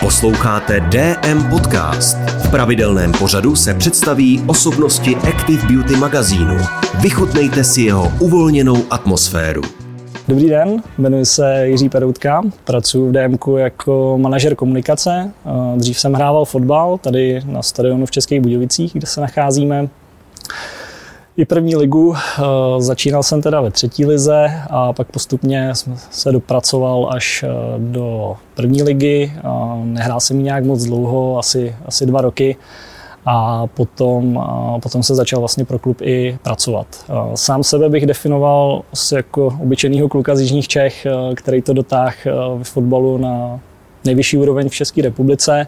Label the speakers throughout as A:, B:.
A: Posloucháte DM Podcast. V pravidelném pořadu se představí osobnosti Active Beauty magazínu. Vychutnejte si jeho uvolněnou atmosféru.
B: Dobrý den, jmenuji se Jiří Peroutka, pracuji v DMK jako manažer komunikace. Dřív jsem hrával fotbal tady na stadionu v Českých Budějovicích, kde se nacházíme i první ligu. Eh, začínal jsem teda ve třetí lize a pak postupně jsem se dopracoval až eh, do první ligy. Nehrál jsem ji nějak moc dlouho, asi, asi dva roky. A potom, potom se začal vlastně pro klub i pracovat. Sám sebe bych definoval asi jako obyčejného kluka z Jižních Čech, eh, který to dotáhl v fotbalu na nejvyšší úroveň v České republice.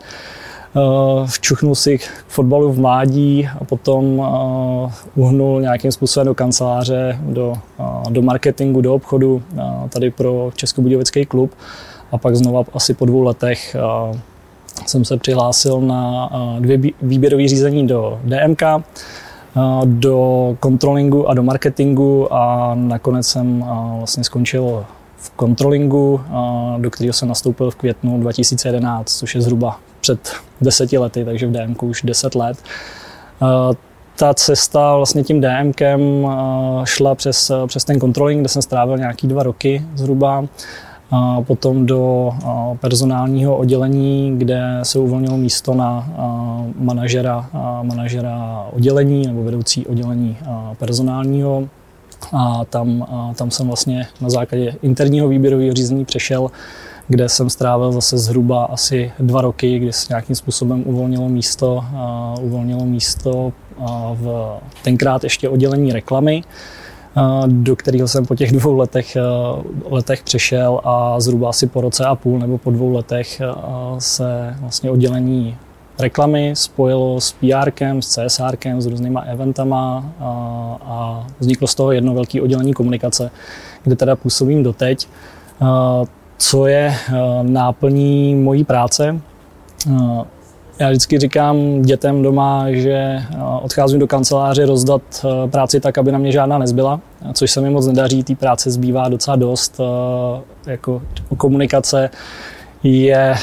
B: Eh, včuchnul si k fotbalu v mládí a potom eh, uhnul nějakým způsobem do kanceláře, do, eh, do marketingu, do obchodu, tady pro Českobudějovický klub. A pak znova asi po dvou letech jsem se přihlásil na dvě výběrové řízení do DMK, do kontrolingu a do marketingu a nakonec jsem vlastně skončil v kontrolingu, do kterého jsem nastoupil v květnu 2011, což je zhruba před deseti lety, takže v DMK už deset let. Ta cesta vlastně tím DMkem šla přes, přes ten controlling, kde jsem strávil nějaký dva roky zhruba. Potom do personálního oddělení, kde se uvolnilo místo na manažera, manažera oddělení nebo vedoucí oddělení personálního. A tam, tam jsem vlastně na základě interního výběrového řízení přešel kde jsem strávil zase zhruba asi dva roky, kdy se nějakým způsobem uvolnilo místo, uh, uvolnilo místo uh, v tenkrát ještě oddělení reklamy, do kterého jsem po těch dvou letech, letech přešel a zhruba asi po roce a půl nebo po dvou letech se vlastně oddělení reklamy spojilo s PR, s CSR, s různýma eventama a, a vzniklo z toho jedno velké oddělení komunikace, kde teda působím doteď co je eh, náplní mojí práce. Eh, já vždycky říkám dětem doma, že eh, odcházím do kanceláře rozdat práci tak, aby na mě žádná nezbyla, což se mi moc nedaří, té práce zbývá docela dost. Jako komunikace je,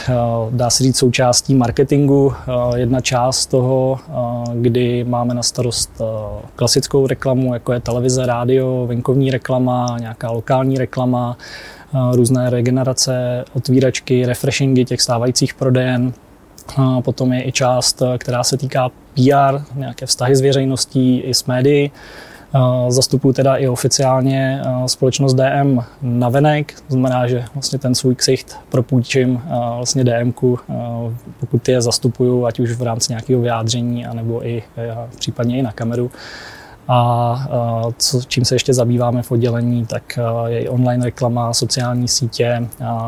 B: dá se říct, součástí marketingu. Jedna část toho, kdy máme na starost klasickou reklamu, jako je televize, rádio, venkovní reklama, nějaká lokální reklama, různé regenerace, otvíračky, refreshingy těch stávajících prodejen. Potom je i část, která se týká PR, nějaké vztahy s veřejností i s médií. Zastupuji teda i oficiálně společnost DM na venek, to znamená, že vlastně ten svůj ksicht propůjčím vlastně DMku, pokud je zastupuju, ať už v rámci nějakého vyjádření, anebo i případně i na kameru. A co, čím se ještě zabýváme v oddělení, tak je online reklama, sociální sítě,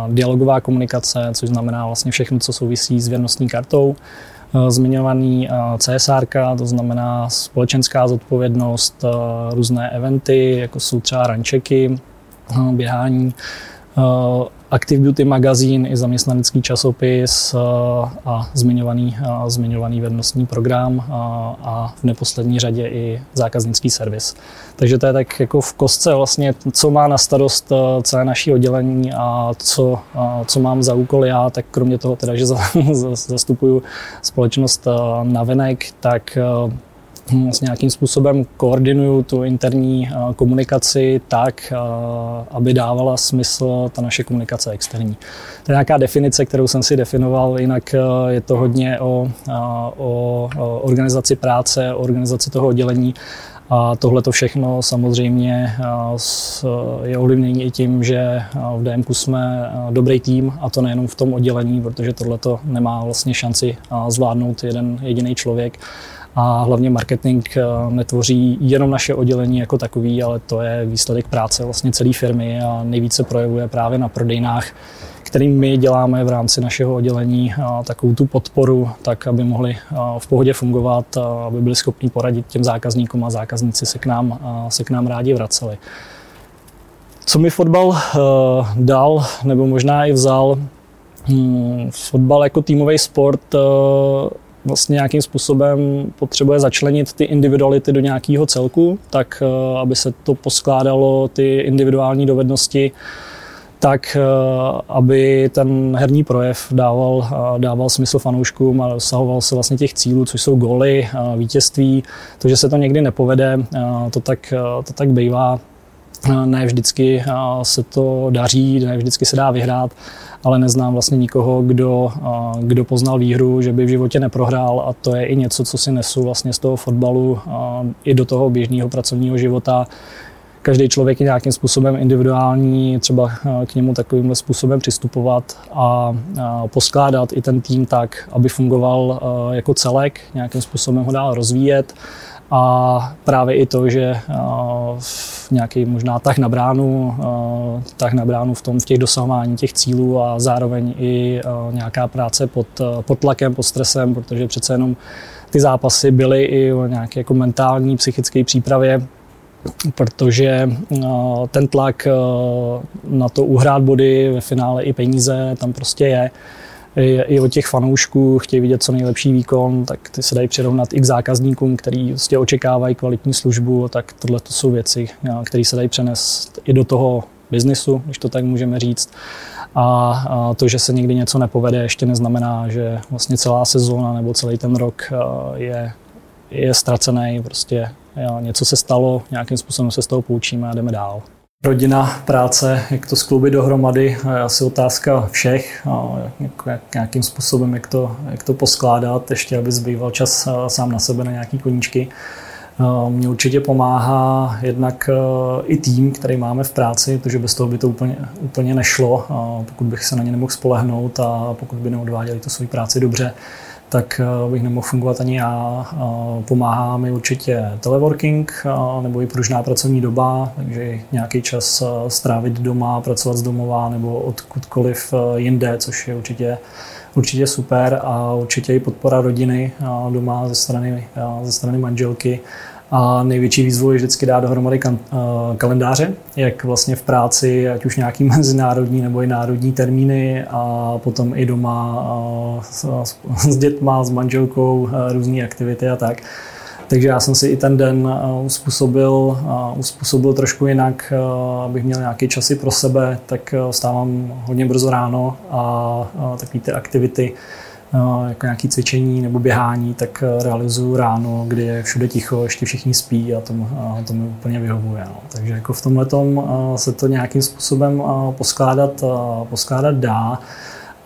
B: dialogová komunikace, což znamená vlastně všechno, co souvisí s věrnostní kartou. Zmiňovaný CSR, to znamená společenská zodpovědnost, různé eventy, jako jsou třeba rančeky, běhání, Active Beauty magazín i zaměstnanecký časopis eh, a zmiňovaný, eh, zmiňovaný vednostní program a, eh, v neposlední řadě i zákaznický servis. Takže to je tak jako v kostce vlastně, co má na starost celé naší oddělení a co, co mám za úkol já, tak kromě toho teda, že zastupuju společnost na venek, tak s nějakým způsobem koordinuju tu interní eh, komunikaci tak, eh, aby dávala smysl ta naše komunikace externí. To je nějaká definice, kterou jsem si definoval, jinak eh, je to hodně o, o organizaci práce, o organizaci toho oddělení. A tohle to všechno samozřejmě je ovlivnění i tím, že v DMku jsme dobrý tým a to nejenom v tom oddělení, protože tohle to nemá vlastně šanci zvládnout jeden jediný člověk a hlavně marketing eh, netvoří jenom naše oddělení jako takový, ale to je výsledek práce vlastně celé firmy a nejvíce projevuje právě na prodejnách, kterým my děláme v rámci našeho oddělení eh, takovou tu podporu, tak aby mohli eh, v pohodě fungovat, aby byli schopni poradit těm zákazníkům a zákazníci se k nám, se k nám rádi vraceli. Co mi fotbal dal, nebo možná i vzal, hmm, fotbal jako týmový sport vlastně nějakým způsobem potřebuje začlenit ty individuality do nějakého celku, tak eh, aby se to poskládalo, ty individuální dovednosti, tak aby ten herní projev dával, dával smysl fanouškům a dosahoval se vlastně těch cílů, což jsou góly, vítězství. To, že se to někdy nepovede, to tak, to tak bývá. Ne vždycky se to daří, ne vždycky se dá vyhrát, ale neznám vlastně nikoho, kdo, kdo poznal výhru, že by v životě neprohrál a to je i něco, co si nesu vlastně z toho fotbalu i do toho běžného pracovního života. Každý člověk je nějakým způsobem individuální, třeba k němu takovýmhle způsobem přistupovat a poskládat i ten tým tak, aby fungoval jako celek, nějakým způsobem ho dál rozvíjet a právě i to, že nějaký možná tah na bránu, tah na bránu v tom, v těch dosahování těch cílů a zároveň i nějaká práce pod, pod tlakem, pod stresem, protože přece jenom ty zápasy byly i o nějaké jako mentální, psychické přípravě, protože ten tlak na to uhrát body ve finále i peníze tam prostě je i od těch fanoušků chtějí vidět co nejlepší výkon, tak ty se dají přirovnat i k zákazníkům, který prostě očekávají kvalitní službu, tak tohle to jsou věci, které se dají přenést i do toho biznisu, když to tak můžeme říct. A to, že se někdy něco nepovede, ještě neznamená, že vlastně celá sezóna nebo celý ten rok je, je ztracený. Prostě něco se stalo, nějakým způsobem se z toho poučíme a jdeme dál. Rodina, práce, jak to skloubit dohromady, je asi otázka všech, jak, jak, nějakým způsobem, jak to, jak to poskládat, ještě aby zbýval čas sám na sebe na nějaký koníčky. Mně určitě pomáhá jednak i tým, který máme v práci, protože bez toho by to úplně, úplně nešlo, pokud bych se na ně nemohl spolehnout a pokud by neodváděli tu svoji práci dobře tak eh, bych nemohl fungovat ani já. Pomáhá mi určitě teleworking nebo i pružná pracovní doba, takže nějaký čas eh, strávit doma, pracovat z domova nebo odkudkoliv eh, jinde, což je určitě určitě super a určitě i podpora rodiny doma ze strany, ze strany manželky a největší výzvu je vždycky dát dohromady kan, uh, kalendáře, jak vlastně v práci, ať už nějaký mezinárodní nebo i národní termíny a potom i doma uh, s, s dětma, s manželkou, uh, různé aktivity a tak. Takže já jsem si i ten den uh, uspůsobil, uspůsobil trošku jinak, abych měl nějaký časy pro sebe, tak uh, stávám hodně brzo ráno a takové ty aktivity jako nějaké cvičení nebo běhání, tak eh, realizuju ráno, kdy je všude ticho, ještě všichni spí a to, a to mi úplně vyhovuje. No. Takže jako v tomhle eh, se to nějakým způsobem eh, poskládat, poskládat dá.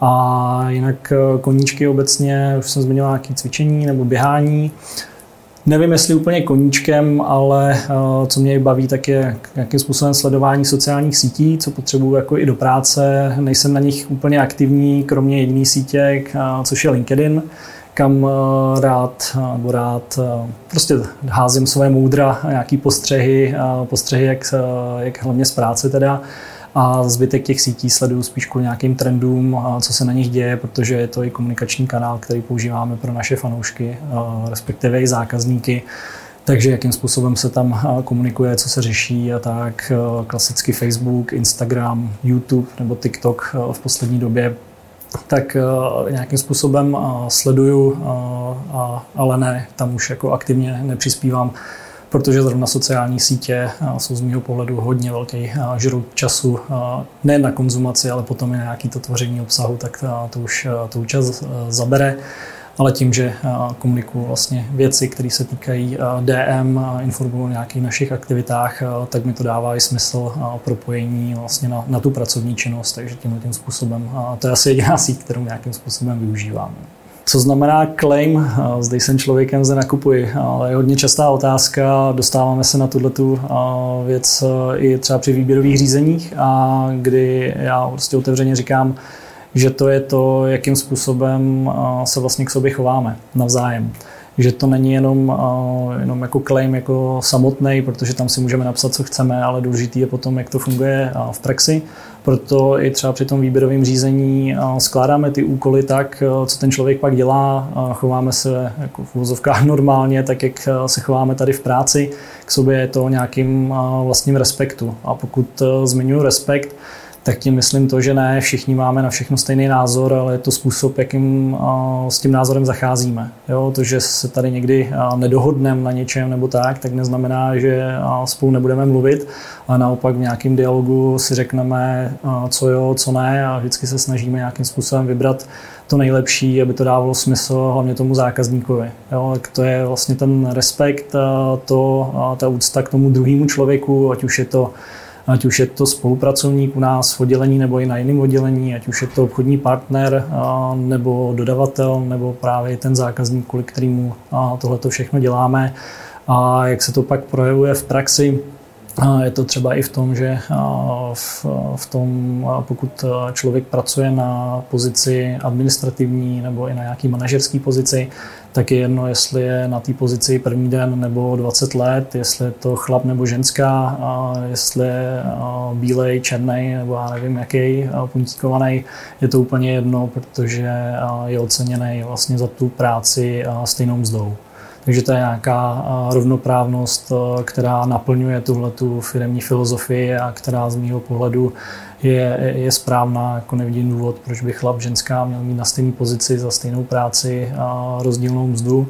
B: A jinak koníčky obecně, už jsem zmiňoval nějaké cvičení nebo běhání. Nevím, jestli úplně koníčkem, ale uh, co mě baví, tak je nějakým způsobem sledování sociálních sítí, co potřebuju jako i do práce. Nejsem na nich úplně aktivní, kromě jediné sítě, uh, což je LinkedIn, kam uh, rád nebo rád prostě házím své moudra, nějaký postřehy, postřehy jak, jak hlavně z práce teda a zbytek těch sítí sleduju spíš kvůli nějakým trendům, co se na nich děje, protože je to i komunikační kanál, který používáme pro naše fanoušky, respektive i zákazníky. Takže jakým způsobem se tam komunikuje, co se řeší a tak. Klasicky Facebook, Instagram, YouTube nebo TikTok v poslední době tak nějakým způsobem sleduju, ale ne, tam už jako aktivně nepřispívám protože zrovna sociální sítě jsou z mého pohledu hodně velký žrout času, ne na konzumaci, ale potom i na nějaký to tvoření obsahu, tak to už to už čas zabere ale tím, že komunikuju vlastně věci, které se týkají DM, informuji o nějakých našich aktivitách, tak mi to dává i smysl propojení vlastně na, na tu pracovní činnost, takže tímhle tím způsobem. To je asi jediná síť, kterou nějakým způsobem využívám. Co znamená claim? Zde jsem člověkem, zde nakupuji. Ale je hodně častá otázka, dostáváme se na tuto věc i třeba při výběrových řízeních, a kdy já prostě otevřeně říkám, že to je to, jakým způsobem se vlastně k sobě chováme navzájem že to není jenom, jenom jako claim jako samotný, protože tam si můžeme napsat, co chceme, ale důležitý je potom, jak to funguje v praxi. Proto i třeba při tom výběrovém řízení skládáme ty úkoly tak, co ten člověk pak dělá, chováme se jako v úvozovkách normálně, tak jak se chováme tady v práci, k sobě je to nějakým vlastním respektu. A pokud zmiňuji respekt, tak tím myslím to, že ne všichni máme na všechno stejný názor, ale je to způsob, jakým s tím názorem zacházíme. Jo, to, že se tady někdy nedohodneme na něčem nebo tak, tak neznamená, že spolu nebudeme mluvit, a naopak v nějakém dialogu si řekneme, co jo, co ne a vždycky se snažíme nějakým způsobem vybrat to nejlepší, aby to dávalo smysl hlavně tomu zákazníkovi. Jo, to je vlastně ten respekt, to, ta úcta k tomu druhému člověku, ať už je to ať už je to spolupracovník u nás v oddělení nebo i na jiném oddělení, ať už je to obchodní partner nebo dodavatel nebo právě ten zákazník, kvůli kterému tohle všechno děláme. A jak se to pak projevuje v praxi, je to třeba i v tom, že v, v tom, pokud člověk pracuje na pozici administrativní nebo i na nějaký manažerské pozici, tak je jedno, jestli je na té pozici první den nebo 20 let, jestli je to chlap nebo ženská, jestli je bílej, černý nebo já nevím jaký, puntíkovaný, je to úplně jedno, protože je oceněný vlastně za tu práci stejnou mzdou. Takže to je nějaká rovnoprávnost, která naplňuje tuhle tu firmní filozofii a která z mého pohledu je, je správná. Jako nevidím důvod, proč by chlap, ženská měl mít na stejné pozici za stejnou práci a rozdílnou mzdu.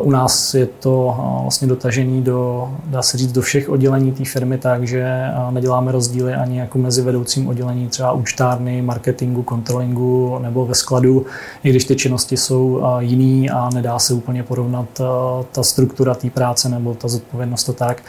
B: U nás je to vlastně dotažený do, dá se říct, do všech oddělení té firmy, takže neděláme rozdíly ani jako mezi vedoucím oddělení třeba účtárny, marketingu, kontrolingu nebo ve skladu, i když ty činnosti jsou jiný a nedá se úplně porovnat ta struktura té práce nebo ta zodpovědnost to tak.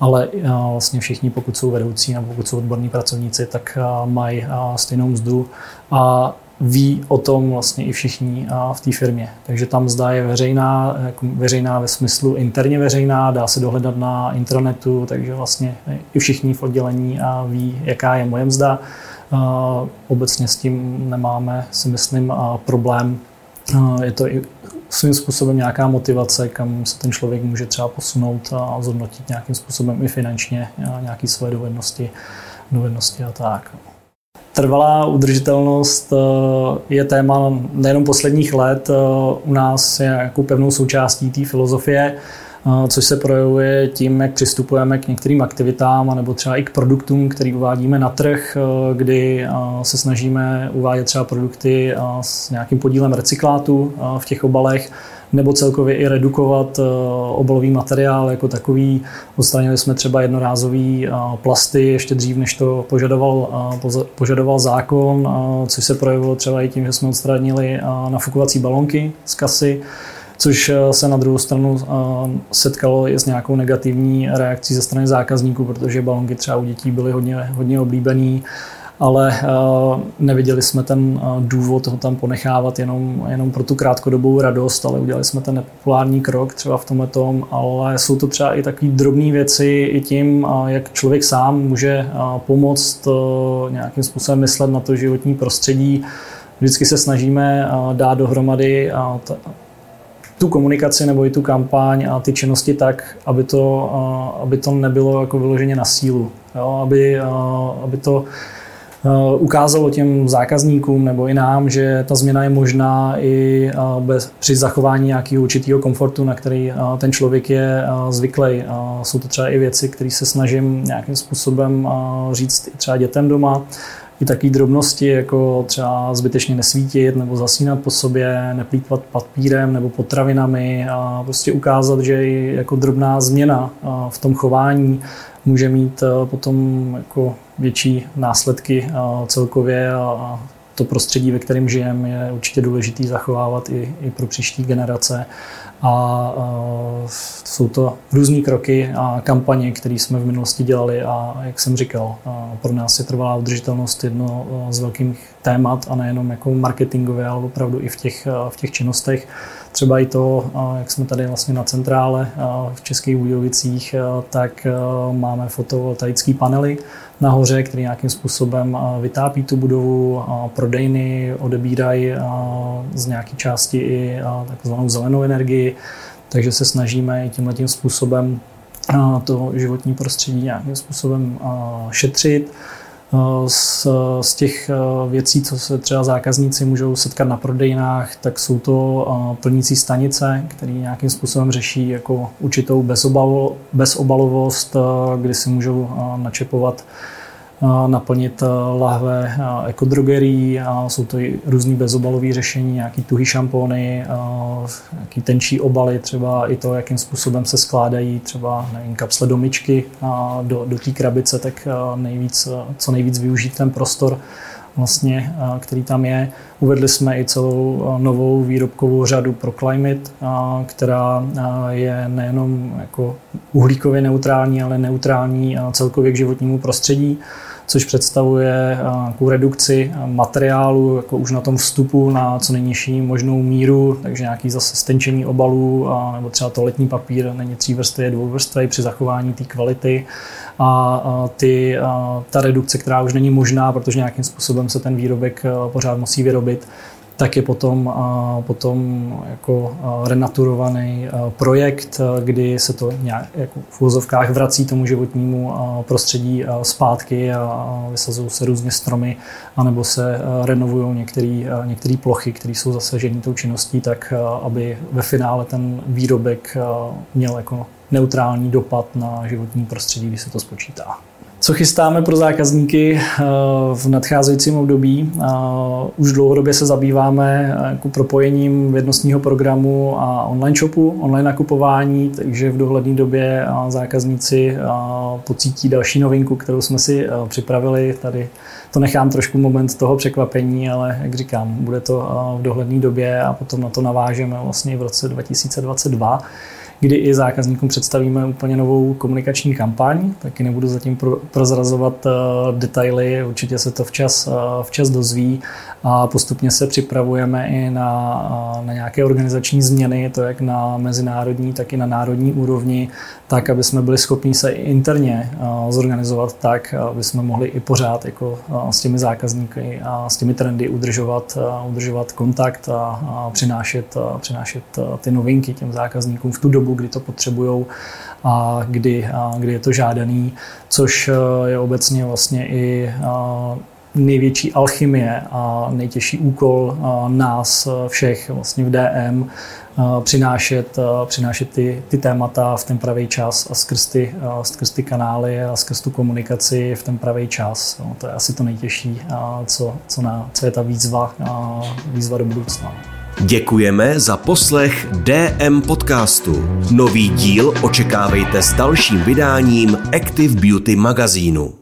B: Ale vlastně všichni, pokud jsou vedoucí nebo pokud jsou odborní pracovníci, tak mají stejnou mzdu. A ví o tom vlastně i všichni v té firmě. Takže tam mzda je veřejná, veřejná ve smyslu interně veřejná, dá se dohledat na intranetu, takže vlastně i všichni v oddělení ví, jaká je moje mzda. Obecně s tím nemáme, si myslím, problém. Je to i svým způsobem nějaká motivace, kam se ten člověk může třeba posunout a zhodnotit nějakým způsobem i finančně nějaké své dovednosti, dovednosti a tak. Trvalá udržitelnost eh, je téma nejenom posledních let, eh, u nás je jako pevnou součástí té filozofie, eh, což se projevuje tím, jak přistupujeme k některým aktivitám nebo třeba i k produktům, který uvádíme na trh, kdy se snažíme uvádět třeba produkty s nějakým podílem recyklátu v těch obalech, nebo celkově i redukovat eh, obalový materiál jako takový. Odstranili jsme třeba jednorázový eh, plasty ještě dřív, než to požadoval, eh, požadoval zákon, což se projevilo třeba i tím, že jsme odstranili nafukovací balonky z kasy což se na druhou stranu setkalo i s nějakou negativní reakcí ze strany zákazníků, protože balonky třeba u dětí byly hodně, hodně oblíbený ale uh, neviděli jsme ten uh, důvod ho tam ponechávat jenom, jenom pro tu krátkodobou radost, ale udělali jsme ten nepopulární krok třeba v tomhle tom, ale jsou to třeba i takové drobné věci i tím, uh, jak člověk sám může pomoct nějakým způsobem myslet na to životní prostředí. Vždycky se snažíme dát dohromady tu komunikaci nebo i tu kampaň a ty činnosti tak, aby to, aby to nebylo jako vyloženě na sílu. Jo? Aby, aby to Eh, ukázalo těm zákazníkům nebo i nám, že ta změna je možná i eh, bez, při zachování nějakého určitého komfortu, na který eh, ten člověk je zvyklý. Jsou to třeba i věci, které se snažím nějakým způsobem říct třeba dětem doma, i takové drobnosti, jako třeba zbytečně nesvítit nebo zasínat po sobě, neplýtvat papírem nebo potravinami a prostě ukázat, že i jako drobná změna v tom chování může mít potom jako větší následky celkově a to prostředí, ve kterém žijeme, je určitě důležitý zachovávat i, i pro příští generace. A, a jsou to různé kroky a kampaně, které jsme v minulosti dělali a jak jsem říkal, pro nás je trvalá udržitelnost jedno z velkých témat a nejenom jako marketingové, ale opravdu i v těch, v těch činnostech. Třeba i to, jak jsme tady vlastně na centrále v Českých Budějovicích, tak máme fotovoltaické panely, nahoře, který nějakým způsobem vytápí tu budovu, prodejny odebírají z nějaké části i takzvanou zelenou energii, takže se snažíme i tímhle tím způsobem to životní prostředí nějakým způsobem šetřit. Z, z těch věcí, co se třeba zákazníci můžou setkat na prodejnách, tak jsou to plnící stanice, které nějakým způsobem řeší jako určitou bezobalovost, kdy si můžou načepovat naplnit lahve ekodrogerí, jsou to i různý bezobalové řešení, nějaký tuhý šampony, nějaký tenčí obaly, třeba i to, jakým způsobem se skládají třeba nevím, kapsle do myčky do, do té krabice, tak nejvíc, co nejvíc využít ten prostor vlastně, který tam je. Uvedli jsme i celou novou výrobkovou řadu pro Climate, která je nejenom jako uhlíkově neutrální, ale neutrální celkově k životnímu prostředí což představuje nějakou redukci materiálu jako už na tom vstupu na co nejnižší možnou míru, takže nějaký zase stenčení obalů nebo třeba toaletní papír není tří vrstvy, je dvou vrstvy při zachování té kvality. A ty, ta redukce, která už není možná, protože nějakým způsobem se ten výrobek pořád musí vyrobit, tak je potom, potom jako renaturovaný projekt, kdy se to nějak jako v úzovkách vrací tomu životnímu prostředí zpátky a vysazují se různě stromy, anebo se renovují některé plochy, které jsou zasažené tou činností, tak aby ve finále ten výrobek měl jako neutrální dopad na životní prostředí, když se to spočítá. Co chystáme pro zákazníky eh, v nadcházejícím období? Eh, už dlouhodobě se zabýváme eh, jako propojením vědnostního programu a online shopu, online nakupování, takže v dohledné době zákazníci pocítí další novinku, kterou jsme si připravili. Tady to nechám trošku moment toho překvapení, ale jak říkám, bude to v dohledné době a potom na to navážeme vlastně v roce 2022 kdy i zákazníkům představíme úplně novou komunikační kampaň. Taky nebudu zatím prozrazovat eh, detaily, určitě se to včas, eh, včas dozví a postupně se připravujeme i na, eh, na nějaké organizační změny, to jak na mezinárodní, tak i na národní úrovni, tak, aby jsme byli schopni se i interně zorganizovat tak, aby jsme mohli i pořád jako s těmi zákazníky a s těmi trendy udržovat, udržovat kontakt a, přinášet, přinášet ty novinky těm zákazníkům v tu dobu, kdy to potřebují a kdy, a kdy je to žádaný, což eh, je obecně vlastně i eh, největší alchymie a nejtěžší úkol eh, nás všech vlastně v DM přinášet, přinášet ty, ty témata v ten pravý čas a skrz ty, skrz ty kanály a skrz tu komunikaci v ten pravý čas. No, to je asi to nejtěžší, co, co, na, co je ta výzva, výzva do budoucna.
A: Děkujeme za poslech DM podcastu. Nový díl očekávejte s dalším vydáním Active Beauty magazínu.